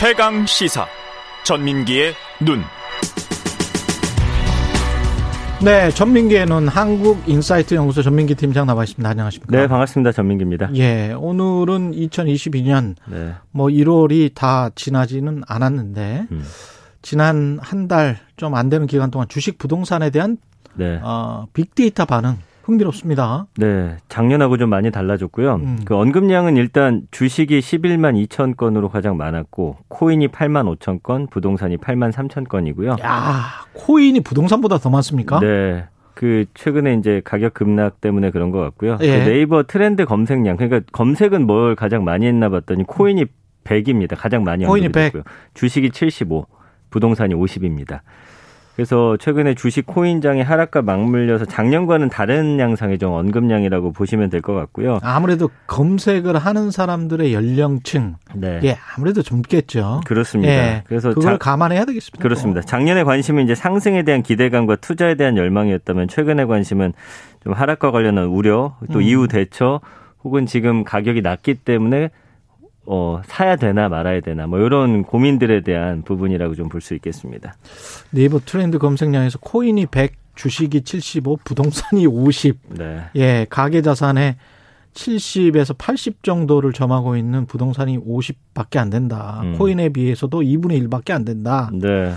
최강 시사 전민기의 눈. 네, 전민기의 눈 한국 인사이트 연구소 전민기 팀장 나와 있습니다. 안녕하십니까? 네, 반갑습니다. 전민기입니다. 예, 오늘은 2022년 네. 뭐 1월이 다 지나지는 않았는데 음. 지난 한 달 좀 안 되는 기간 동안 주식 부동산에 대한 네. 어, 빅데이터 반응 흥미롭습니다. 네, 작년하고 좀 많이 달라졌고요. 음. 그 언급량은 일단 주식이 11만 2천 건으로 가장 많았고 코인이 8만 5천 건, 부동산이 8만 3천 건이고요. 야, 코인이 부동산보다 더 많습니까? 네. 그 최근에 이제 가격 급락 때문에 그런 것 같고요. 예. 그 네이버 트렌드 검색량 그러니까 검색은 뭘 가장 많이 했나 봤더니 코인이 100입니다. 가장 많이 코인이 100. 고요 주식이 75, 부동산이 50입니다. 그래서 최근에 주식 코인장의 하락과 맞물려서 작년과는 다른 양상의 좀 언급량이라고 보시면 될 것 같고요. 아무래도 검색을 하는 사람들의 연령층, 네. 예, 아무래도 젊겠죠. 그렇습니다. 예, 그래서 그걸 자, 감안해야 되겠습니다. 그렇습니다. 작년의 관심은 이제 상승에 대한 기대감과 투자에 대한 열망이었다면 최근의 관심은 좀 하락과 관련한 우려, 또 음. 이후 대처, 혹은 지금 가격이 낮기 때문에 어, 사야 되나 말아야 되나 뭐 이런 고민들에 대한 부분이라고 좀 볼 수 있겠습니다. 네이버 트렌드 검색량에서 코인이 100, 주식이 75, 부동산이 50. 네. 예, 가계 자산의 70에서 80 정도를 점하고 있는 부동산이 50밖에 안 된다. 음. 코인에 비해서도 2분의 1밖에 안 된다. 네.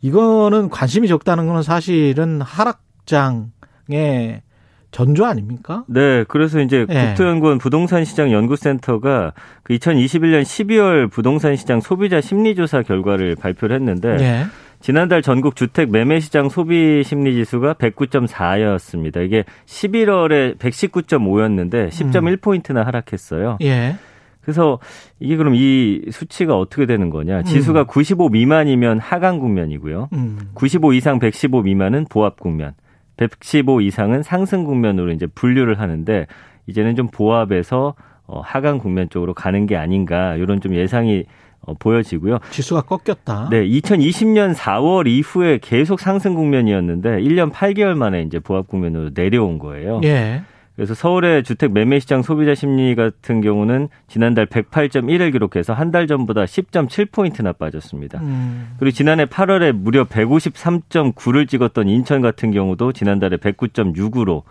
이거는 관심이 적다는 거는 사실은 하락장에 전조 아닙니까? 네, 그래서 이제 네. 국토연구원 부동산 시장 연구센터가 그 2021년 12월 부동산 시장 소비자 심리조사 결과를 발표를 했는데 네. 지난달 전국 주택 매매 시장 소비 심리 지수가 109.4였습니다. 이게 11월에 119.5였는데 10.1 포인트나 하락했어요. 예. 그래서 이게 그럼 이 수치가 어떻게 되는 거냐? 지수가 음. 95 미만이면 하강 국면이고요. 음. 95 이상 115 미만은 보합 국면. 115 이상은 상승 국면으로 이제 분류를 하는데 이제는 좀 보합에서 어, 하강 국면 쪽으로 가는 게 아닌가 이런 좀 예상이 어, 보여지고요. 지수가 꺾였다. 네, 2020년 4월 이후에 계속 상승 국면이었는데 1년 8개월 만에 이제 보합 국면으로 내려온 거예요. 예. 그래서 서울의 주택 매매 시장 소비자 심리 같은 경우는 지난달 108.1을 기록해서 한 달 전보다 10.7포인트나 빠졌습니다. 음. 그리고 지난해 8월에 무려 153.9를 찍었던 인천 같은 경우도 지난달에 109.6으로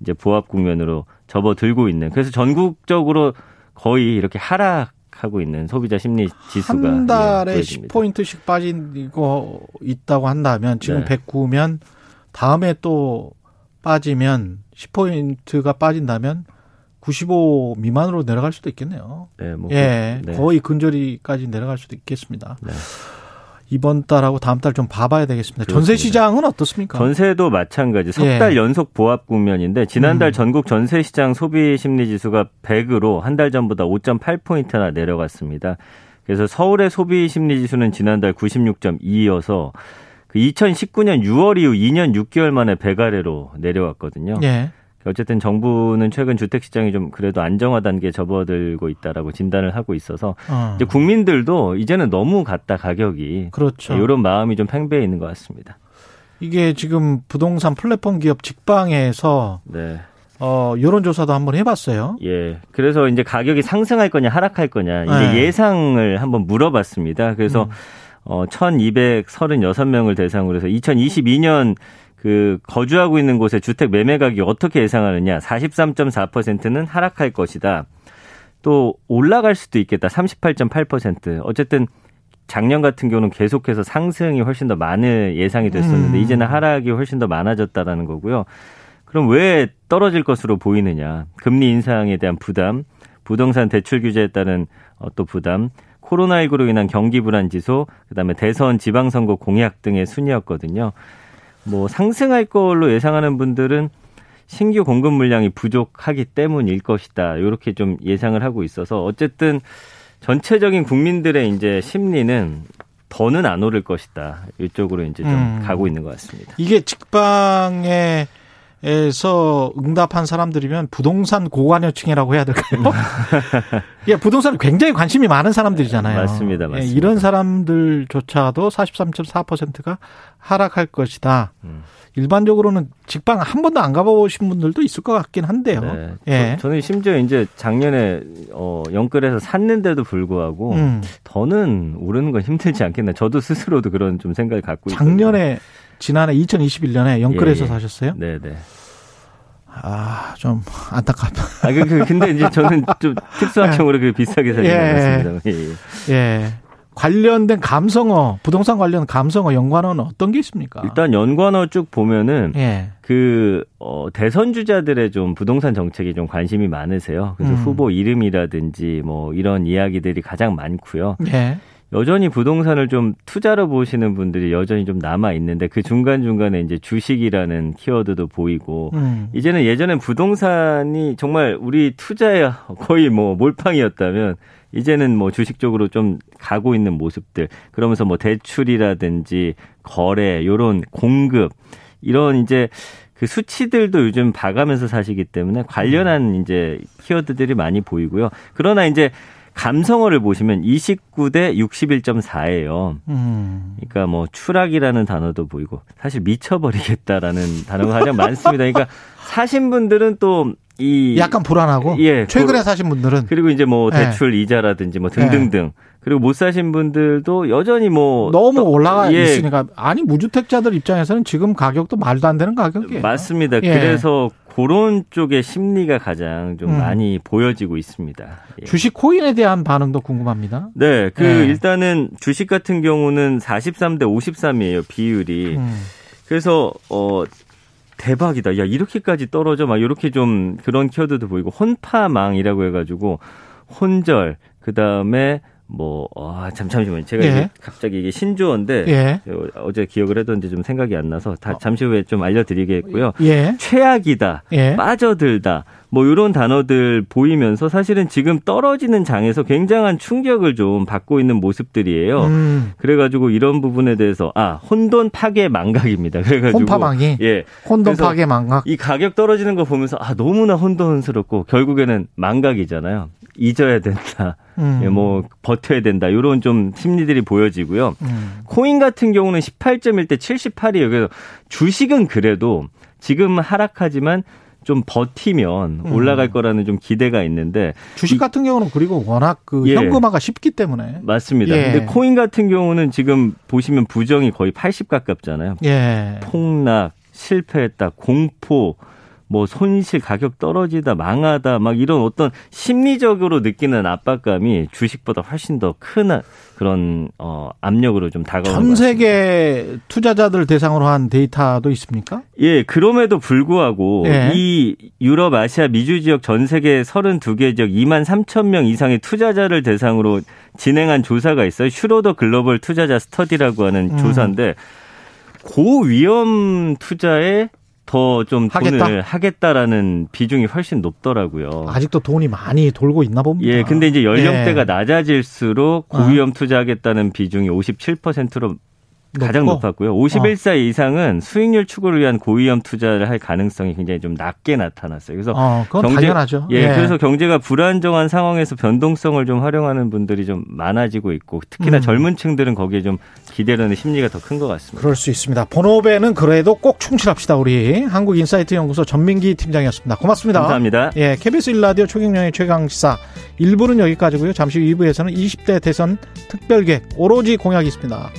이제 보합 국면으로 접어들고 있는 그래서 전국적으로 거의 이렇게 하락 하고 있는 소비자 심리 지수가 한 달에 예, 10포인트씩 빠진 거 있다고 한다면 지금 네. 109면 다음에 또 빠지면 10포인트가 빠진다면 95 미만으로 내려갈 수도 있겠네요. 네, 뭐 예, 그, 네. 거의 근저리까지 내려갈 수도 있겠습니다. 네. 이번 달하고 다음 달 좀 봐봐야 되겠습니다. 그렇습니다. 전세 시장은 어떻습니까? 전세도 마찬가지. 석달 예. 연속 보합 국면인데 지난달 음. 전국 전세 시장 소비 심리 지수가 100으로 한 달 전보다 5.8포인트나 내려갔습니다. 그래서 서울의 소비 심리 지수는 지난달 96.2여서 그 2019년 6월 이후 2년 6개월 만에 배가래로 내려왔거든요. 예. 어쨌든 정부는 최근 주택 시장이 좀 그래도 안정화 단계에 접어들고 있다라고 진단을 하고 있어서 어. 이제 국민들도 이제는 너무 갔다 가격이 그렇죠. 이런 마음이 좀 팽배해 있는 것 같습니다. 이게 지금 부동산 플랫폼 기업 직방에서 네. 어, 여론조사도 한번 해봤어요. 예. 그래서 이제 가격이 상승할 거냐, 하락할 거냐, 이제 네. 예상을 한번 물어봤습니다. 그래서 음. 어 1,236명을 대상으로 해서 2022년 그 거주하고 있는 곳의 주택 매매 가격이 어떻게 예상하느냐? 43.4%는 하락할 것이다. 또 올라갈 수도 있겠다. 38.8%. 어쨌든 작년 같은 경우는 계속해서 상승이 훨씬 더 많은 예상이 됐었는데 음. 이제는 하락이 훨씬 더 많아졌다라는 거고요. 그럼 왜 떨어질 것으로 보이느냐? 금리 인상에 대한 부담, 부동산 대출 규제에 따른 어, 또 부담, 코로나19로 인한 경기 불안 지수, 그다음에 대선 지방선거 공약 등의 순이었거든요. 뭐 상승할 걸로 예상하는 분들은 신규 공급 물량이 부족하기 때문일 것이다. 이렇게 좀 예상을 하고 있어서 어쨌든 전체적인 국민들의 이제 심리는 더는 안 오를 것이다. 이쪽으로 이제 좀 음. 가고 있는 것 같습니다. 이게 직방의 에서 응답한 사람들이면 부동산 고관여층이라고 해야 될까요? 예, 부동산에 굉장히 관심이 많은 사람들이잖아요. 맞습니다, 맞습니다. 예, 이런 사람들조차도 43.4%가 하락할 것이다. 음. 일반적으로는 직방 한 번도 안 가보신 분들도 있을 것 같긴 한데요. 네. 예. 저, 는 심지어 이제 작년에 어 영끌에서 샀는데도 불구하고 음. 더는 오르는 건 힘들지 않겠나. 저도 스스로도 그런 좀 생각을 갖고 작년에 있거든요. 지난해 2021년에 영끌에서 예, 예. 사셨어요? 네, 네. 아, 좀 안타깝다. 아, 그, 그 근데 이제 저는 좀 특수학형으로 그 비슷하게 살지 않았습니다. 예. 예. 예. 관련된 감성어, 부동산 관련 감성어 연관어는 어떤 게 있습니까? 일단 연관어 쭉 보면은 예. 그 어, 대선 주자들의 좀 부동산 정책에 좀 관심이 많으세요. 그래서 음. 후보 이름이라든지 뭐 이런 이야기들이 가장 많고요. 예. 여전히 부동산을 좀 투자로 보시는 분들이 여전히 좀 남아 있는데 그 중간 중간에 이제 주식이라는 키워드도 보이고 음. 이제는 예전엔 부동산이 정말 우리 투자의 거의 뭐 몰빵이었다면 이제는 뭐 주식 쪽으로 좀 가고 있는 모습들 그러면서 뭐 대출이라든지 거래 요런 공급 이런 이제 그 수치들도 요즘 봐가면서 사시기 때문에 관련한 이제 키워드들이 많이 보이고요. 그러나 이제 감성어를 보시면 29대 61.4예요. 음. 그러니까 뭐 추락이라는 단어도 보이고 사실 미쳐버리겠다라는 단어가 가장 많습니다. 그러니까 사신 분들은 또 이 약간 불안하고 예, 최근에 사신 분들은 그리고 이제 뭐 예. 대출 네. 이자라든지 뭐 등등등 네. 그리고 못 사신 분들도 여전히 뭐 너무 올라가 예. 있으니까 아니 무주택자들 입장에서는 지금 가격도 말도 안 되는 가격이에요. 맞습니다. 예. 그래서 그런 쪽의 심리가 가장 좀 음. 많이 보여지고 있습니다. 예. 주식 코인에 대한 반응도 궁금합니다. 네, 그 예. 일단은 주식 같은 경우는 43대 53이에요 비율이. 음. 그래서 어 대박이다. 야 이렇게까지 떨어져 막 이렇게 좀 그런 키워드도 보이고 혼파망이라고 해가지고 혼절 그 다음에 뭐, 아, 잠, 잠시만요. 제가 예. 갑자기 이게 신조어인데, 예. 어제 기억을 했던데 좀 생각이 안 나서, 다 잠시 후에 좀 알려드리겠고요. 예. 최악이다, 예. 빠져들다, 뭐 이런 단어들 보이면서 사실은 지금 떨어지는 장에서 굉장한 충격을 좀 받고 있는 모습들이에요. 음. 그래가지고 이런 부분에 대해서 아 혼돈 파괴 망각입니다. 그래가지고 혼파망이 예 혼돈 파괴 망각 이 가격 떨어지는 거 보면서 아 너무나 혼돈스럽고 결국에는 망각이잖아요. 잊어야 된다. 음. 예, 뭐 버텨야 된다. 이런 좀 심리들이 보여지고요. 음. 코인 같은 경우는 18.1대 78이에요. 그래서 주식은 그래도 지금 하락하지만 좀 버티면 음. 올라갈 거라는 좀 기대가 있는데 주식 같은 경우는 그리고 워낙 그 예. 현금화가 쉽기 때문에 맞습니다. 예. 근데 코인 같은 경우는 지금 보시면 부정이 거의 80 가깝잖아요. 예. 폭락, 실패했다, 공포 뭐 손실 가격 떨어지다 망하다 막 이런 어떤 심리적으로 느끼는 압박감이 주식보다 훨씬 더 큰 그런 어 압력으로 좀 다가오는 전 세계 투자자들 대상으로 한 데이터도 있습니까? 예, 그럼에도 불구하고 예. 이 유럽, 아시아, 미주 지역 전 세계 32개 지역 2만 3천 명 이상의 투자자를 대상으로 진행한 조사가 있어요. 슈로더 글로벌 투자자 스터디라고 하는 음. 조사인데 고위험 투자에 더좀 돈을 하겠다라는 비중이 훨씬 높더라고요. 아직도 돈이 많이 돌고 있나 봅니다. 예, 근데 이제 연령대가 예. 낮아질수록 고위험 어. 투자하겠다는 비중이 57%로 가장 높고? 높았고요. 51세 어. 이상은 수익률 추구를 위한 고위험 투자를 할 가능성이 굉장히 좀 낮게 나타났어요. 그래서 어, 경제, 당연하죠. 예, 예, 그래서 경제가 불안정한 상황에서 변동성을 좀 활용하는 분들이 좀 많아지고 있고 특히나 음. 젊은 층들은 거기에 좀 기대하는 심리가 더 큰 것 같습니다. 그럴 수 있습니다. 본업에는 그래도 꼭 충실합시다. 우리 한국인사이트 연구소 전민기 팀장이었습니다. 고맙습니다. 감사합니다. 예, KBS 1라디오 최경영의 최강 시사 1부는 여기까지고요. 잠시 후 2부에서는 20대 대선 특별계 오로지 공약이 있습니다.